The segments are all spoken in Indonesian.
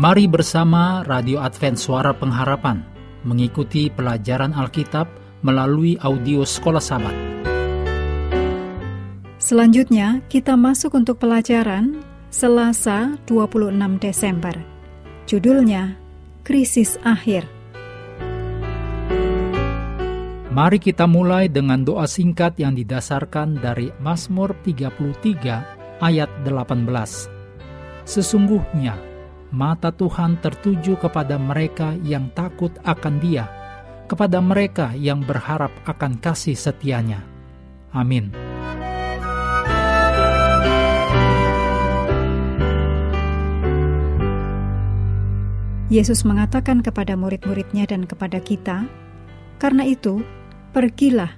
Mari bersama Radio Advent Suara Pengharapan mengikuti pelajaran Alkitab melalui audio Sekolah Sabat. Selanjutnya, kita masuk untuk pelajaran Selasa 26 Desember. Judulnya, Krisis Akhir. Mari kita mulai dengan doa singkat yang didasarkan dari Mazmur 33 ayat 18. Sesungguhnya, mata Tuhan tertuju kepada mereka yang takut akan Dia, kepada mereka yang berharap akan kasih setianya. Amin. Yesus mengatakan kepada murid-muridnya dan kepada kita, "Karena itu, pergilah,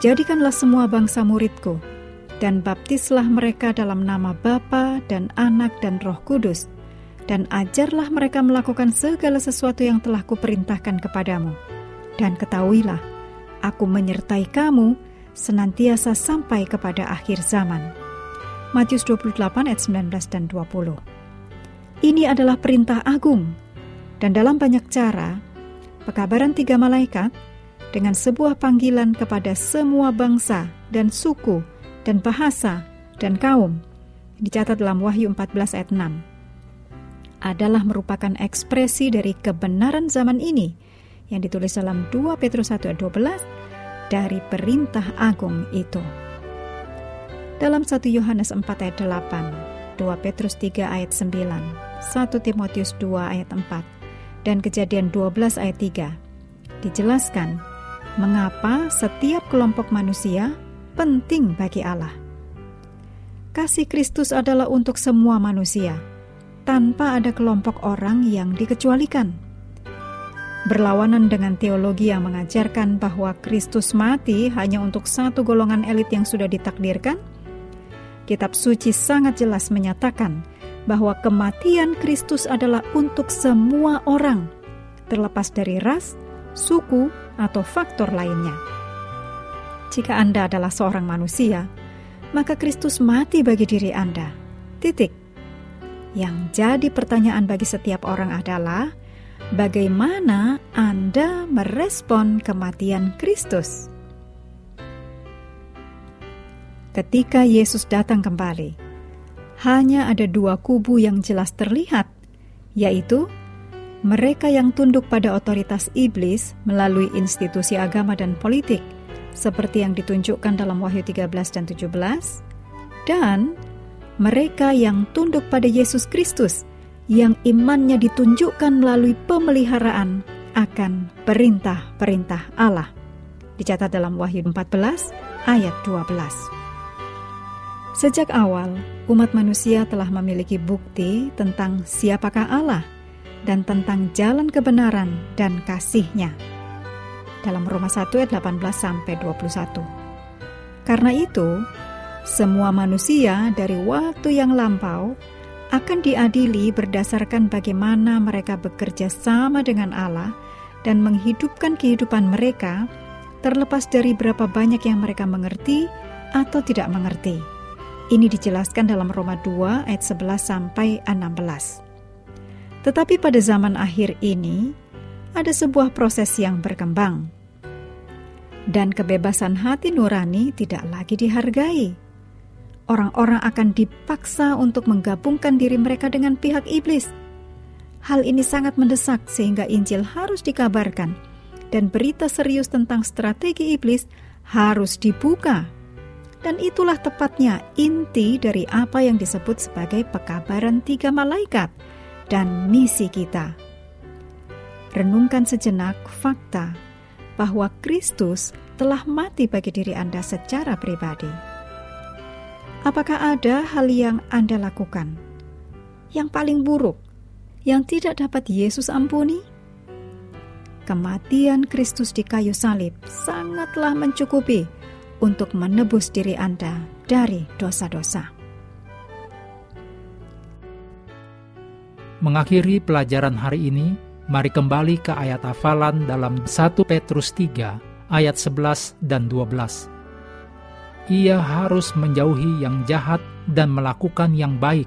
jadikanlah semua bangsa muridku, dan baptislah mereka dalam nama Bapa dan Anak dan Roh Kudus, dan ajarlah mereka melakukan segala sesuatu yang telah kuperintahkan kepadamu. Dan ketahuilah, aku menyertai kamu senantiasa sampai kepada akhir zaman." Matius 28 ayat 19 dan 20. Ini adalah perintah agung dan dalam banyak cara, pekabaran tiga malaikat dengan sebuah panggilan kepada semua bangsa dan suku dan bahasa dan kaum dicatat dalam Wahyu 14 ayat 6 adalah merupakan ekspresi dari kebenaran zaman ini yang ditulis dalam 2 Petrus 1 ayat 12 dari perintah agung itu. Dalam 1 Yohanes 4 ayat 8, 2 Petrus 3 ayat 9, 1 Timotius 2 ayat 4, dan kejadian 12 ayat 3 dijelaskan mengapa setiap kelompok manusia penting bagi Allah. Kasih Kristus adalah untuk semua manusia, tanpa ada kelompok orang yang dikecualikan. Berlawanan dengan teologi yang mengajarkan bahwa Kristus mati hanya untuk satu golongan elit yang sudah ditakdirkan, kitab suci sangat jelas menyatakan bahwa kematian Kristus adalah untuk semua orang, terlepas dari ras, suku, atau faktor lainnya. Jika Anda adalah seorang manusia, maka Kristus mati bagi diri Anda. Titik. Yang jadi pertanyaan bagi setiap orang adalah bagaimana Anda merespon kematian Kristus. Ketika Yesus datang kembali, hanya ada dua kubu yang jelas terlihat, yaitu mereka yang tunduk pada otoritas iblis melalui institusi agama dan politik, seperti yang ditunjukkan dalam Wahyu 13 dan 17, dan mereka yang tunduk pada Yesus Kristus, yang imannya ditunjukkan melalui pemeliharaan akan perintah-perintah Allah. Dicatat dalam Wahyu 14 ayat 12. Sejak awal, umat manusia telah memiliki bukti tentang siapakah Allah dan tentang jalan kebenaran dan kasihnya. Dalam Roma 1 ayat 18 sampai 21. Karena itu, semua manusia dari waktu yang lampau akan diadili berdasarkan bagaimana mereka bekerja sama dengan Allah dan menghidupkan kehidupan mereka terlepas dari berapa banyak yang mereka mengerti atau tidak mengerti. Ini dijelaskan dalam Roma 2 ayat 11 sampai 16. Tetapi pada zaman akhir ini ada sebuah proses yang berkembang. Dan kebebasan hati nurani tidak lagi dihargai. Orang-orang akan dipaksa untuk menggabungkan diri mereka dengan pihak iblis. Hal ini sangat mendesak sehingga Injil harus dikabarkan dan berita serius tentang strategi iblis harus dibuka dan itulah tepatnya inti dari apa yang disebut sebagai pekabaran tiga malaikat dan misi kita. Renungkan sejenak fakta bahwa Kristus telah mati bagi diri Anda secara pribadi. Apakah ada hal yang Anda lakukan yang paling buruk yang tidak dapat Yesus ampuni? Kematian Kristus di kayu salib sangatlah mencukupi untuk menebus diri Anda dari dosa-dosa. Mengakhiri pelajaran hari ini, mari kembali ke ayat hafalan dalam 1 Petrus 3 ayat 11 dan 12. Ia harus menjauhi yang jahat dan melakukan yang baik.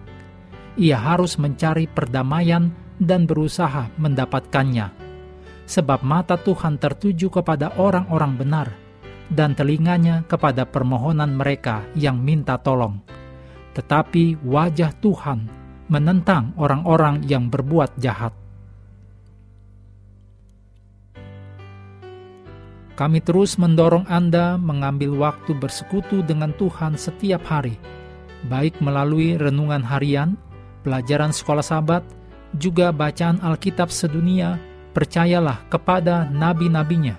Ia harus mencari perdamaian dan berusaha mendapatkannya. Sebab mata Tuhan tertuju kepada orang-orang benar, dan telinganya kepada permohonan mereka yang minta tolong. Tetapi wajah Tuhan menentang orang-orang yang berbuat jahat. Kami terus mendorong Anda mengambil waktu bersekutu dengan Tuhan setiap hari, baik melalui renungan harian, pelajaran sekolah sahabat, juga bacaan Alkitab sedunia, percayalah kepada nabi-nabinya,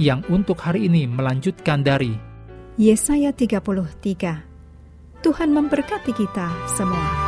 yang untuk hari ini melanjutkan dari Yesaya 33. Tuhan memberkati kita semua.